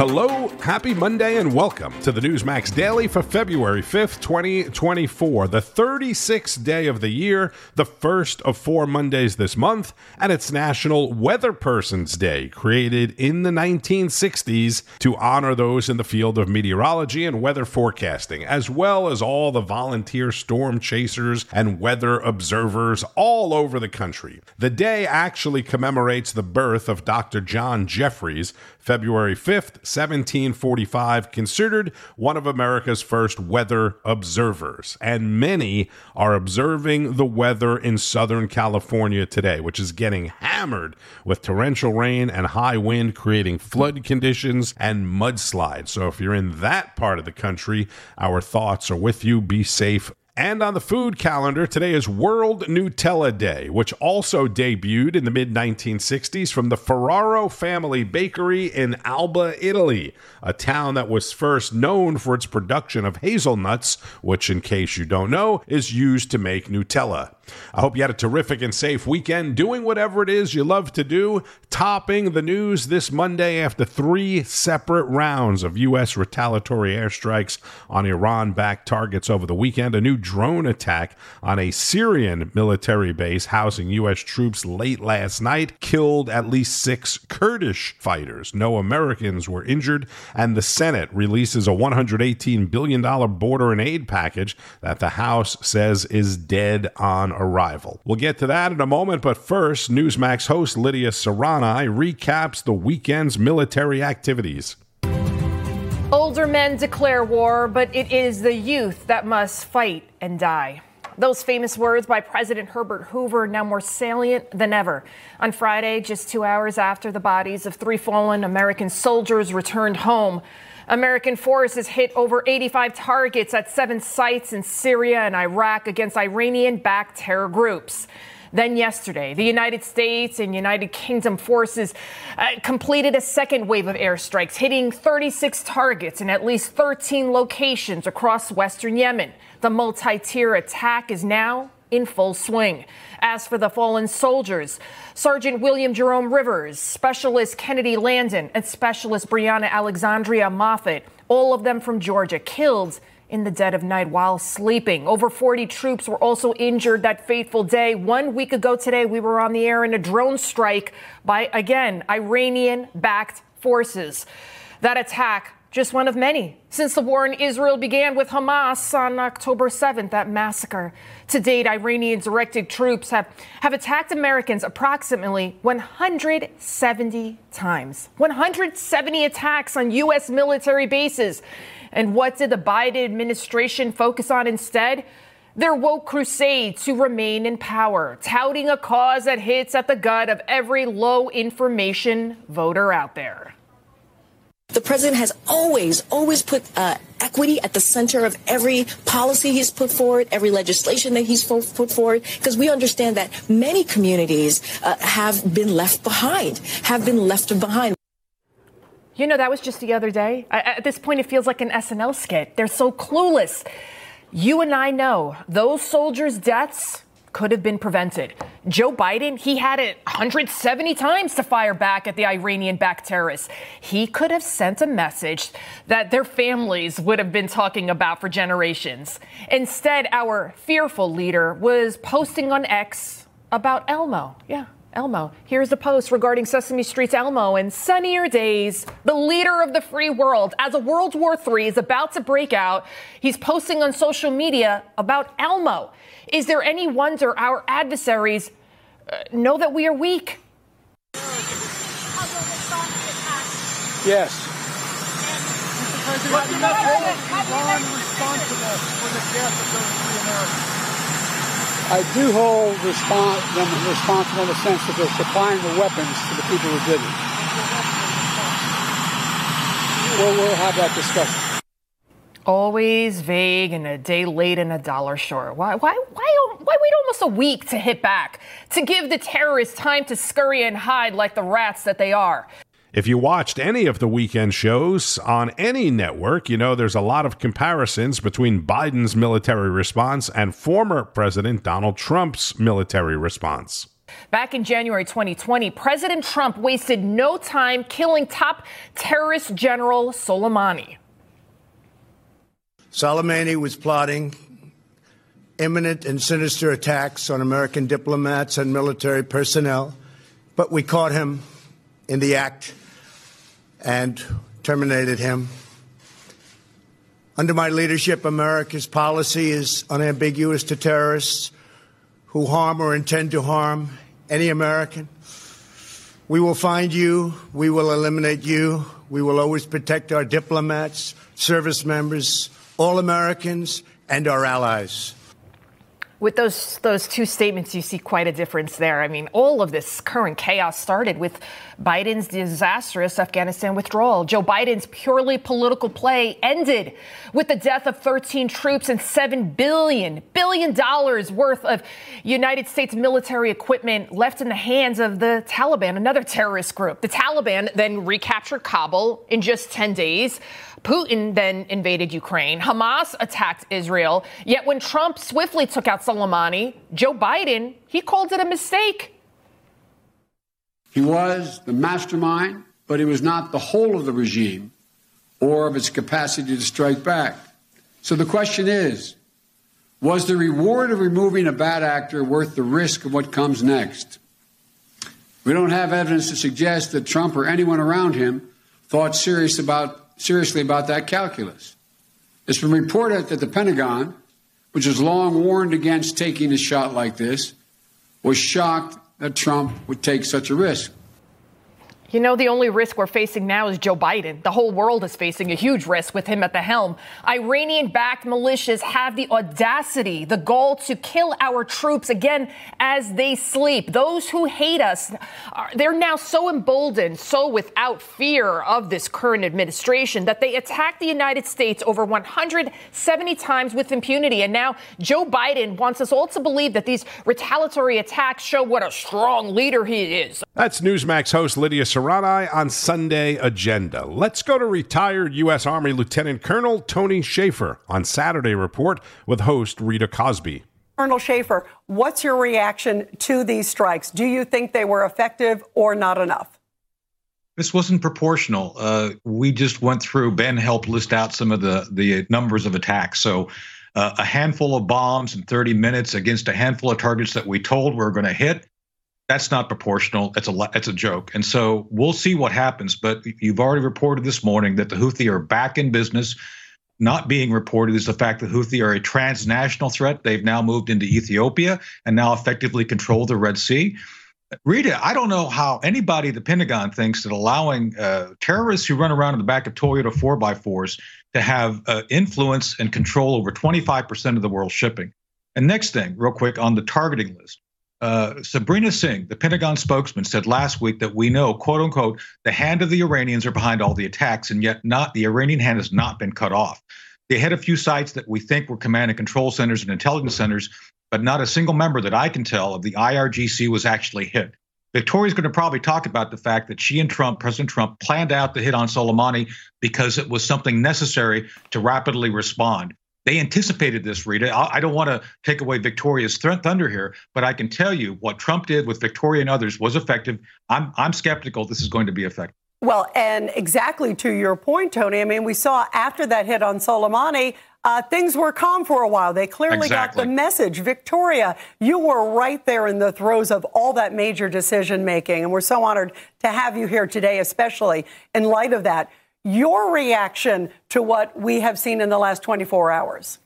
Hello, happy Monday, and welcome to the Newsmax Daily for February 5th, 2024, the 36th day of the year, the first of four Mondays this month, and it's National Weather Persons Day, created in the 1960s to honor those in the field of meteorology and weather forecasting, as well as all the volunteer storm chasers and weather observers all over the country. The day actually commemorates the birth of Dr. John Jeffries, February 5th, 1745, considered one of America's first weather observers. And many are observing the weather in Southern California today, which is getting hammered with torrential rain and high wind, creating flood conditions and mudslides. So if you're in that part of the country, our thoughts are with you. Be safe and on the food calendar, today is World Nutella Day, which also debuted in the mid 1960s from the Ferrero family bakery in Alba, Italy, a town that was first known for its production of hazelnuts, which, in case you don't know, is used to make Nutella. I hope you had a terrific and safe weekend doing whatever it is you love to do. Topping the news this Monday after three separate rounds of U.S. retaliatory airstrikes on Iran backed targets over the weekend, a new drone attack on a Syrian military base housing U.S. troops late last night killed at least six Kurdish fighters. No Americans were injured, and the Senate releases a $118 billion border and aid package that the House says is dead on arrival. We'll get to that in a moment, but first, Newsmax host Lidia Curanaj recaps the weekend's military activities. Older men declare war, but it is the youth that must fight and die. Those famous words by President Herbert Hoover now more salient than ever. On Friday, just two hours after the bodies of three fallen American soldiers returned home, American forces hit over 85 targets at seven sites in Syria and Iraq against Iranian backed terror groups. Then yesterday, the United States and United Kingdom forces uh, completed a second wave of airstrikes, hitting 36 targets in at least 13 locations across western Yemen. The multi tier attack is now in full swing. As for the fallen soldiers, Sergeant William Jerome Rivers, Specialist Kennedy Landon, and Specialist Breonna Alexsondria Moffett, all of them from Georgia, killed in the dead of night while sleeping. Over 40 troops were also injured that fateful day. One week ago today, we were on the air in a drone strike by, again, Iranian backed forces. That attack just one of many. Since the war in Israel began with Hamas on October 7th, that massacre. To date, Iranian directed troops have, have attacked Americans approximately 170 times. 170 attacks on U.S. military bases. And what did the Biden administration focus on instead? Their woke crusade to remain in power, touting a cause that hits at the gut of every low information voter out there. The president has always, always put uh, equity at the center of every policy he's put forward, every legislation that he's put forward, because we understand that many communities uh, have been left behind, have been left behind. You know, that was just the other day. I, at this point, it feels like an SNL skit. They're so clueless. You and I know those soldiers' deaths could have been prevented. Joe Biden, he had it 170 times to fire back at the Iranian backed terrorists. He could have sent a message that their families would have been talking about for generations. Instead, our fearful leader was posting on X about Elmo. Yeah. Elmo. Here's a post regarding Sesame Street's Elmo and sunnier days. The leader of the free world, as a World War III is about to break out, he's posting on social media about Elmo. Is there any wonder our adversaries uh, know that we are weak? Yes. What Iran responsible for the death of those three Americans? I do hold respons- them responsible in the sense that they're supplying the weapons to the people who did it. We'll, we'll have that discussion. Always vague and a day late and a dollar short. Why, why, why, why wait almost a week to hit back? To give the terrorists time to scurry and hide like the rats that they are. If you watched any of the weekend shows on any network, you know there's a lot of comparisons between Biden's military response and former President Donald Trump's military response. Back in January 2020, President Trump wasted no time killing top terrorist general Soleimani. Soleimani was plotting imminent and sinister attacks on American diplomats and military personnel, but we caught him in the act and terminated him. Under my leadership, America's policy is unambiguous to terrorists who harm or intend to harm any American. We will find you. We will eliminate you. We will always protect our diplomats, service members, all Americans, and our allies with those those two statements, you see quite a difference there. I mean, all of this current chaos started with Biden's disastrous Afghanistan withdrawal. Joe Biden's purely political play ended with the death of 13 troops and 7 billion billion dollars worth of United States military equipment left in the hands of the Taliban, another terrorist group. The Taliban then recaptured Kabul in just 10 days. Putin then invaded Ukraine. Hamas attacked Israel. Yet when Trump swiftly took out Soleimani, Joe Biden, he called it a mistake. He was the mastermind, but he was not the whole of the regime or of its capacity to strike back. So the question is was the reward of removing a bad actor worth the risk of what comes next? We don't have evidence to suggest that Trump or anyone around him thought serious about seriously about that calculus. It's been reported that the Pentagon, which has long warned against taking a shot like this, was shocked that Trump would take such a risk. You know, the only risk we're facing now is Joe Biden. The whole world is facing a huge risk with him at the helm. Iranian backed militias have the audacity, the goal to kill our troops again as they sleep. Those who hate us, they're now so emboldened, so without fear of this current administration that they attack the United States over 170 times with impunity. And now Joe Biden wants us all to believe that these retaliatory attacks show what a strong leader he is. That's Newsmax host Lidia Curanaj on Sunday Agenda. Let's go to retired U.S. Army Lieutenant Colonel Tony Shaffer on Saturday Report with host Rita Cosby. Colonel Shaffer, what's your reaction to these strikes? Do you think they were effective or not enough? This wasn't proportional. Uh, we just went through. Ben helped list out some of the the numbers of attacks. So, uh, a handful of bombs in 30 minutes against a handful of targets that we told we were going to hit that's not proportional. It's a it's a joke. And so we'll see what happens. But you've already reported this morning that the Houthi are back in business. Not being reported is the fact that Houthi are a transnational threat. They've now moved into Ethiopia and now effectively control the Red Sea. Rita, I don't know how anybody at the Pentagon thinks that allowing uh, terrorists who run around in the back of Toyota 4x4s to have uh, influence and control over 25% of the world's shipping. And next thing, real quick, on the targeting list. Uh, Sabrina Singh, the Pentagon spokesman, said last week that we know, quote unquote, the hand of the Iranians are behind all the attacks, and yet not the Iranian hand has not been cut off. They had a few sites that we think were command and control centers and intelligence centers, but not a single member that I can tell of the IRGC was actually hit. Victoria's going to probably talk about the fact that she and Trump, President Trump, planned out the hit on Soleimani because it was something necessary to rapidly respond. They anticipated this, Rita. I don't want to take away Victoria's thunder here, but I can tell you what Trump did with Victoria and others was effective. I'm I'm skeptical this is going to be effective. Well, and exactly to your point, Tony. I mean, we saw after that hit on Soleimani, uh, things were calm for a while. They clearly exactly. got the message. Victoria, you were right there in the throes of all that major decision making, and we're so honored to have you here today, especially in light of that your reaction to what we have seen in the last 24 hours.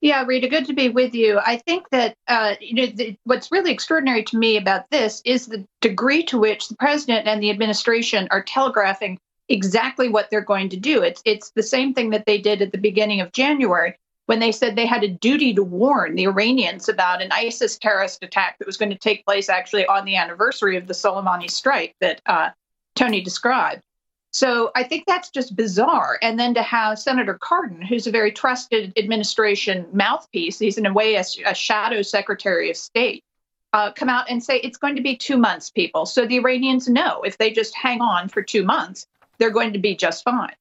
Yeah, Rita, good to be with you. I think that uh, you know the, what's really extraordinary to me about this is the degree to which the president and the administration are telegraphing exactly what they're going to do. It's it's the same thing that they did at the beginning of January when they said they had a duty to warn the Iranians about an ISIS terrorist attack that was going to take place actually on the anniversary of the Soleimani strike that uh, Tony described. So I think that's just bizarre. And then to have Senator Cardin, who's a very trusted administration mouthpiece, he's in a way a, a shadow Secretary of State, uh, come out and say it's going to be two months, people. So the Iranians know if they just hang on for two months, they're going to be just fine.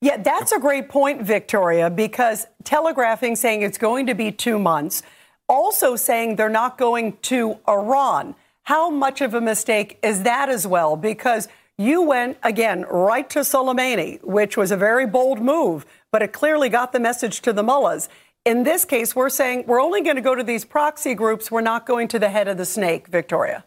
Yeah, that's a great point, Victoria, because telegraphing saying it's going to be two months, also saying they're not going to Iran. how much of a mistake is that as well? Because you went, again, right to Soleimani, which was a very bold move, but it clearly got the message to the mullahs. In this case, we're saying we're only going to go to these proxy groups. We're not going to the head of the snake, Victoria.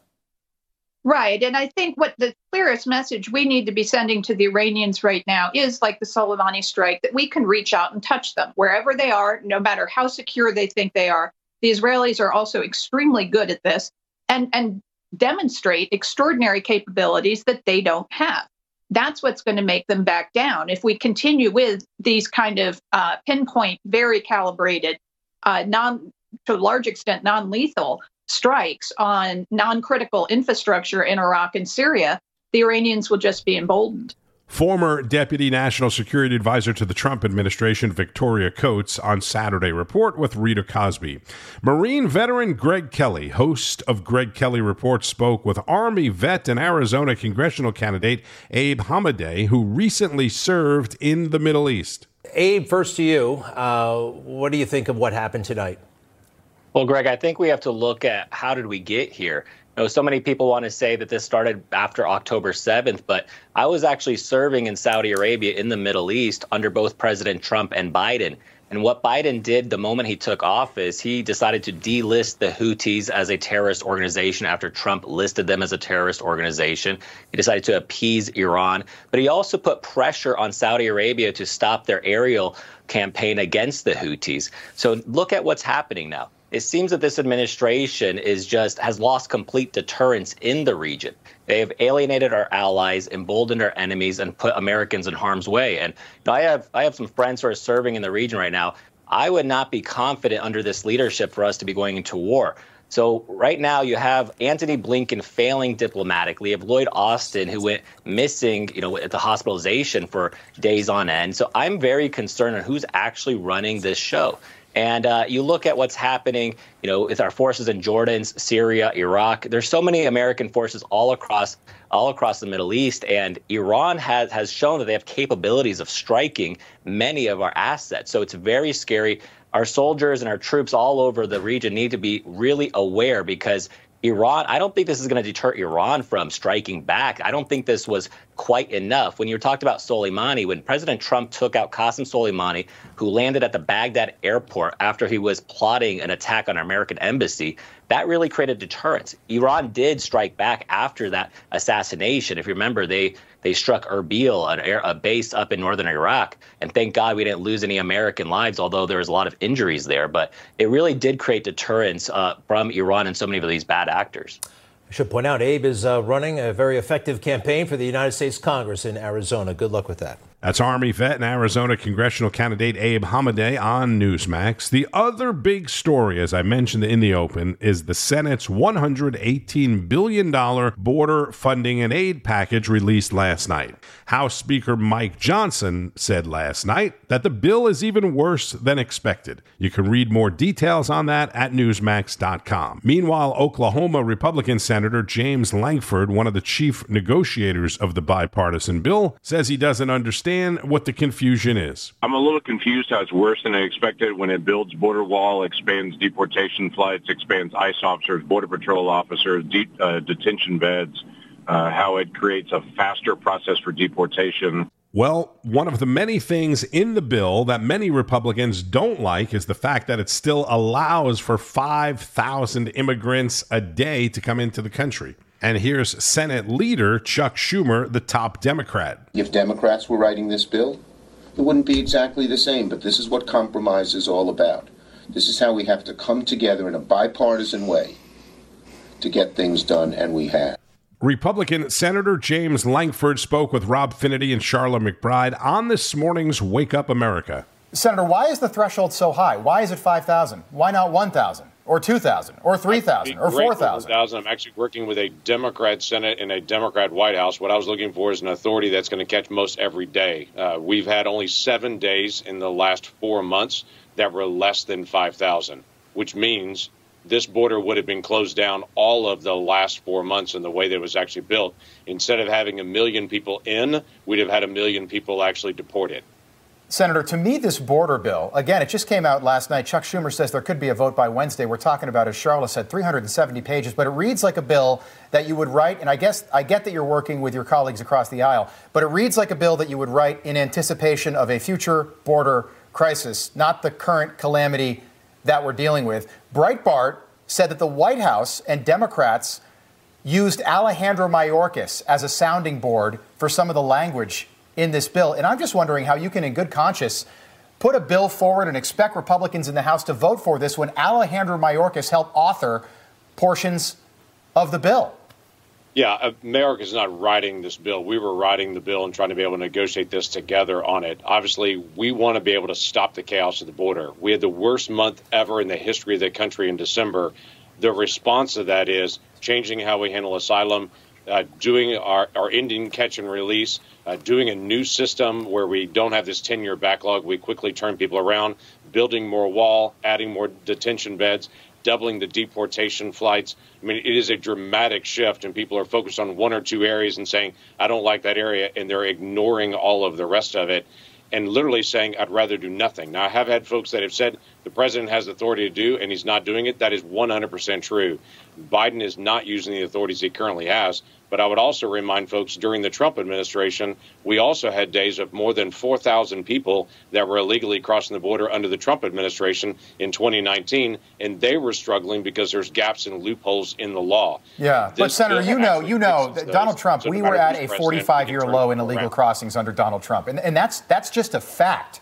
Right. And I think what the clearest message we need to be sending to the Iranians right now is like the Soleimani strike that we can reach out and touch them wherever they are, no matter how secure they think they are. The Israelis are also extremely good at this and, and demonstrate extraordinary capabilities that they don't have. That's what's going to make them back down. If we continue with these kind of uh, pinpoint, very calibrated, uh, non to a large extent non lethal strikes on non critical infrastructure in Iraq and Syria, the Iranians will just be emboldened. Former Deputy National Security Advisor to the Trump administration, Victoria Coates, on Saturday Report with Rita Cosby. Marine veteran Greg Kelly, host of Greg Kelly Report, spoke with Army vet and Arizona congressional candidate Abe Hamadeh, who recently served in the Middle East. Abe, first to you. Uh, what do you think of what happened tonight? Well, Greg, I think we have to look at how did we get here. Know, so many people want to say that this started after October 7th, but I was actually serving in Saudi Arabia in the Middle East under both President Trump and Biden. And what Biden did the moment he took office, he decided to delist the Houthis as a terrorist organization after Trump listed them as a terrorist organization. He decided to appease Iran, but he also put pressure on Saudi Arabia to stop their aerial campaign against the Houthis. So look at what's happening now it seems that this administration is just has lost complete deterrence in the region. They have alienated our allies, emboldened our enemies, and put Americans in harm's way. And you know, I have I have some friends who are serving in the region right now. I would not be confident under this leadership for us to be going into war. So right now you have Antony Blinken failing diplomatically. You have Lloyd Austin who went missing, you know, at the hospitalization for days on end. So I'm very concerned on who's actually running this show. And uh, you look at what's happening, you know, with our forces in Jordan, Syria, Iraq. There's so many American forces all across all across the Middle East, and Iran has has shown that they have capabilities of striking many of our assets. So it's very scary. Our soldiers and our troops all over the region need to be really aware because Iran, I don't think this is going to deter Iran from striking back. I don't think this was quite enough. When you talked about Soleimani, when President Trump took out Qasem Soleimani, who landed at the Baghdad airport after he was plotting an attack on our American embassy, that really created deterrence. Iran did strike back after that assassination. If you remember, they they struck Erbil, an air, a base up in northern Iraq, and thank God we didn't lose any American lives, although there was a lot of injuries there. But it really did create deterrence uh, from Iran and so many of these bad actors. I should point out, Abe is uh, running a very effective campaign for the United States Congress in Arizona. Good luck with that. That's Army vet and Arizona congressional candidate Abe Hamadeh on Newsmax. The other big story, as I mentioned in the open, is the Senate's $118 billion border funding and aid package released last night. House Speaker Mike Johnson said last night that the bill is even worse than expected. You can read more details on that at Newsmax.com. Meanwhile, Oklahoma Republican Senator James Lankford, one of the chief negotiators of the bipartisan bill, says he doesn't understand understand what the confusion is. I'm a little confused how it's worse than I expected when it builds border wall, expands deportation flights, expands ICE officers, border patrol officers, de- uh, detention beds, uh, how it creates a faster process for deportation. Well, one of the many things in the bill that many Republicans don't like is the fact that it still allows for 5,000 immigrants a day to come into the country. And here's Senate leader Chuck Schumer, the top Democrat. If Democrats were writing this bill, it wouldn't be exactly the same, but this is what compromise is all about. This is how we have to come together in a bipartisan way to get things done, and we have. Republican Senator James Lankford spoke with Rob Finnerty and Charlotte McBride on this morning's Wake Up America. Senator, why is the threshold so high? Why is it 5,000? Why not 1,000? Or 2,000 or 3,000 or 4,000. I'm actually working with a Democrat Senate and a Democrat White House. What I was looking for is an authority that's going to catch most every day. Uh, we've had only seven days in the last four months that were less than 5,000, which means this border would have been closed down all of the last four months in the way that it was actually built. Instead of having a million people in, we'd have had a million people actually deported. Senator, to me, this border bill, again, it just came out last night. Chuck Schumer says there could be a vote by Wednesday. We're talking about, as Charlotte said, 370 pages, but it reads like a bill that you would write. And I guess I get that you're working with your colleagues across the aisle, but it reads like a bill that you would write in anticipation of a future border crisis, not the current calamity that we're dealing with. Breitbart said that the White House and Democrats used Alejandro Mayorkas as a sounding board for some of the language in this bill. And I'm just wondering how you can, in good conscience, put a bill forward and expect Republicans in the House to vote for this when Alejandro Mayorkas helped author portions of the bill. Yeah, uh, is not writing this bill. We were writing the bill and trying to be able to negotiate this together on it. Obviously, we want to be able to stop the chaos at the border. We had the worst month ever in the history of the country in December. The response to that is changing how we handle asylum, uh, doing our, our Indian catch and release, uh, doing a new system where we don't have this 10 year backlog. We quickly turn people around, building more wall, adding more detention beds, doubling the deportation flights. I mean, it is a dramatic shift, and people are focused on one or two areas and saying, I don't like that area, and they're ignoring all of the rest of it and literally saying, I'd rather do nothing. Now, I have had folks that have said the president has authority to do and he's not doing it. That is 100% true. Biden is not using the authorities he currently has. But I would also remind folks during the Trump administration, we also had days of more than 4,000 people that were illegally crossing the border under the Trump administration in 2019, and they were struggling because there's gaps and loopholes in the law. Yeah, this but Senator, you know, you know, Donald Trump, so we were at a 45-year low in illegal crossings under Donald Trump, and, and that's that's just a fact.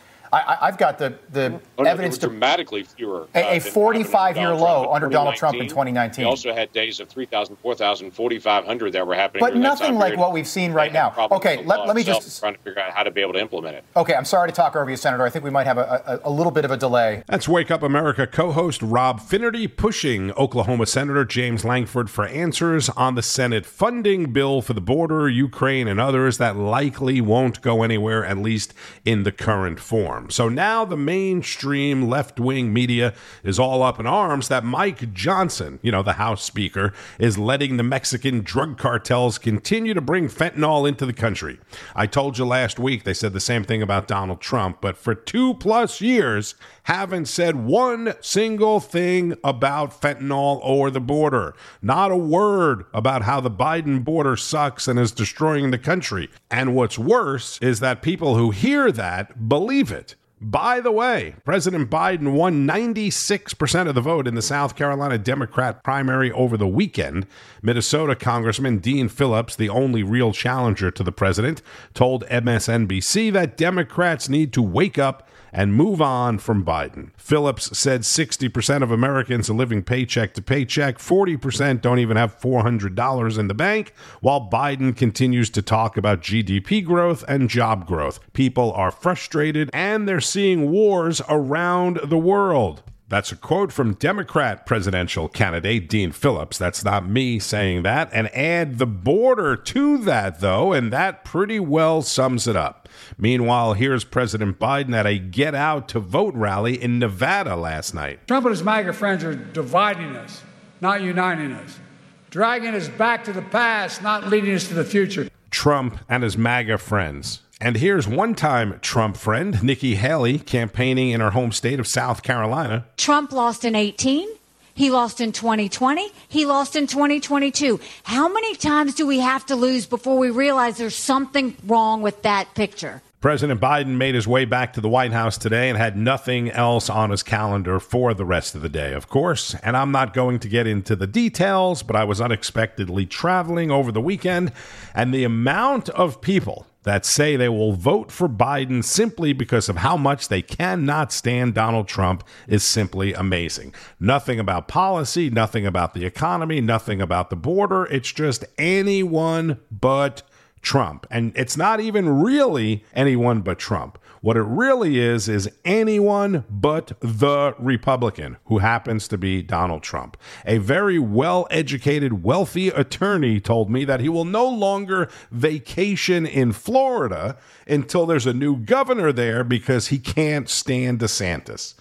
I, have got the, the oh, no, evidence to dramatically fewer. Uh, a 45 year low under Donald Trump in 2019. We also had days of 3,000, 4,000, 4,500 that were happening. But nothing like what we've seen right now. Okay, let, let me just trying to figure out how to be able to implement it. Okay, I'm sorry to talk over you, Senator. I think we might have a, a, a little bit of a delay. That's Wake Up America co-host Rob Finnerty pushing Oklahoma Senator James Lankford for answers on the Senate funding bill for the border, Ukraine, and others that likely won't go anywhere, at least in the current form. So now the mainstream left wing media is all up in arms that Mike Johnson, you know, the House Speaker, is letting the Mexican drug cartels continue to bring fentanyl into the country. I told you last week they said the same thing about Donald Trump, but for two plus years, haven't said one single thing about fentanyl or the border. Not a word about how the Biden border sucks and is destroying the country. And what's worse is that people who hear that believe it. By the way, President Biden won 96% of the vote in the South Carolina Democrat primary over the weekend. Minnesota Congressman Dean Phillips, the only real challenger to the president, told MSNBC that Democrats need to wake up and move on from Biden. Phillips said 60% of Americans are living paycheck to paycheck, 40% don't even have $400 in the bank, while Biden continues to talk about GDP growth and job growth. People are frustrated and they're seeing wars around the world. That's a quote from Democrat presidential candidate Dean Phillips. That's not me saying that. And add the border to that, though, and that pretty well sums it up. Meanwhile, here's President Biden at a get out to vote rally in Nevada last night. Trump and his MAGA friends are dividing us, not uniting us, dragging us back to the past, not leading us to the future. Trump and his MAGA friends and here's one time Trump friend, Nikki Haley, campaigning in her home state of South Carolina. Trump lost in 18. He lost in 2020. He lost in 2022. How many times do we have to lose before we realize there's something wrong with that picture? President Biden made his way back to the White House today and had nothing else on his calendar for the rest of the day, of course. And I'm not going to get into the details, but I was unexpectedly traveling over the weekend, and the amount of people that say they will vote for Biden simply because of how much they cannot stand Donald Trump is simply amazing. Nothing about policy, nothing about the economy, nothing about the border. It's just anyone but Trump. And it's not even really anyone but Trump. What it really is, is anyone but the Republican who happens to be Donald Trump. A very well educated, wealthy attorney told me that he will no longer vacation in Florida until there's a new governor there because he can't stand DeSantis.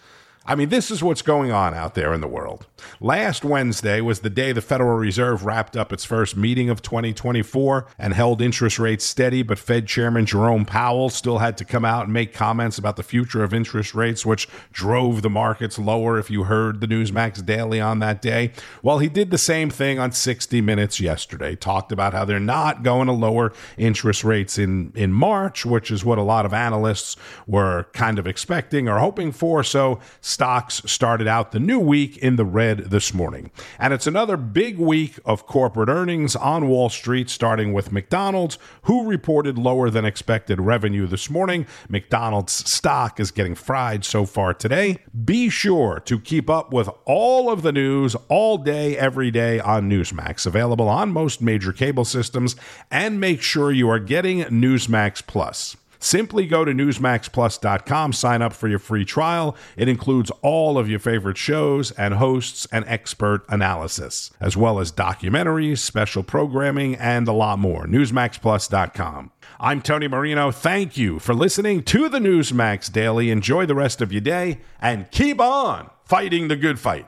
I mean, this is what's going on out there in the world. Last Wednesday was the day the Federal Reserve wrapped up its first meeting of 2024 and held interest rates steady, but Fed Chairman Jerome Powell still had to come out and make comments about the future of interest rates, which drove the markets lower if you heard the Newsmax Daily on that day. Well, he did the same thing on 60 Minutes yesterday, talked about how they're not going to lower interest rates in, in March, which is what a lot of analysts were kind of expecting or hoping for. So stocks started out the new week in the red this morning. And it's another big week of corporate earnings on Wall Street, starting with McDonald's, who reported lower than expected revenue this morning. McDonald's stock is getting fried so far today. Be sure to keep up with all of the news all day, every day on Newsmax, available on most major cable systems, and make sure you are getting Newsmax Plus. Simply go to NewsmaxPlus.com, sign up for your free trial. It includes all of your favorite shows and hosts and expert analysis, as well as documentaries, special programming, and a lot more. NewsmaxPlus.com. I'm Tony Marino. Thank you for listening to the Newsmax Daily. Enjoy the rest of your day and keep on fighting the good fight.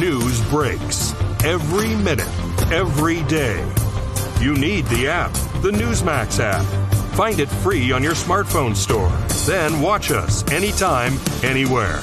News breaks every minute, every day. You need the app, the Newsmax app. Find it free on your smartphone store. Then watch us anytime, anywhere.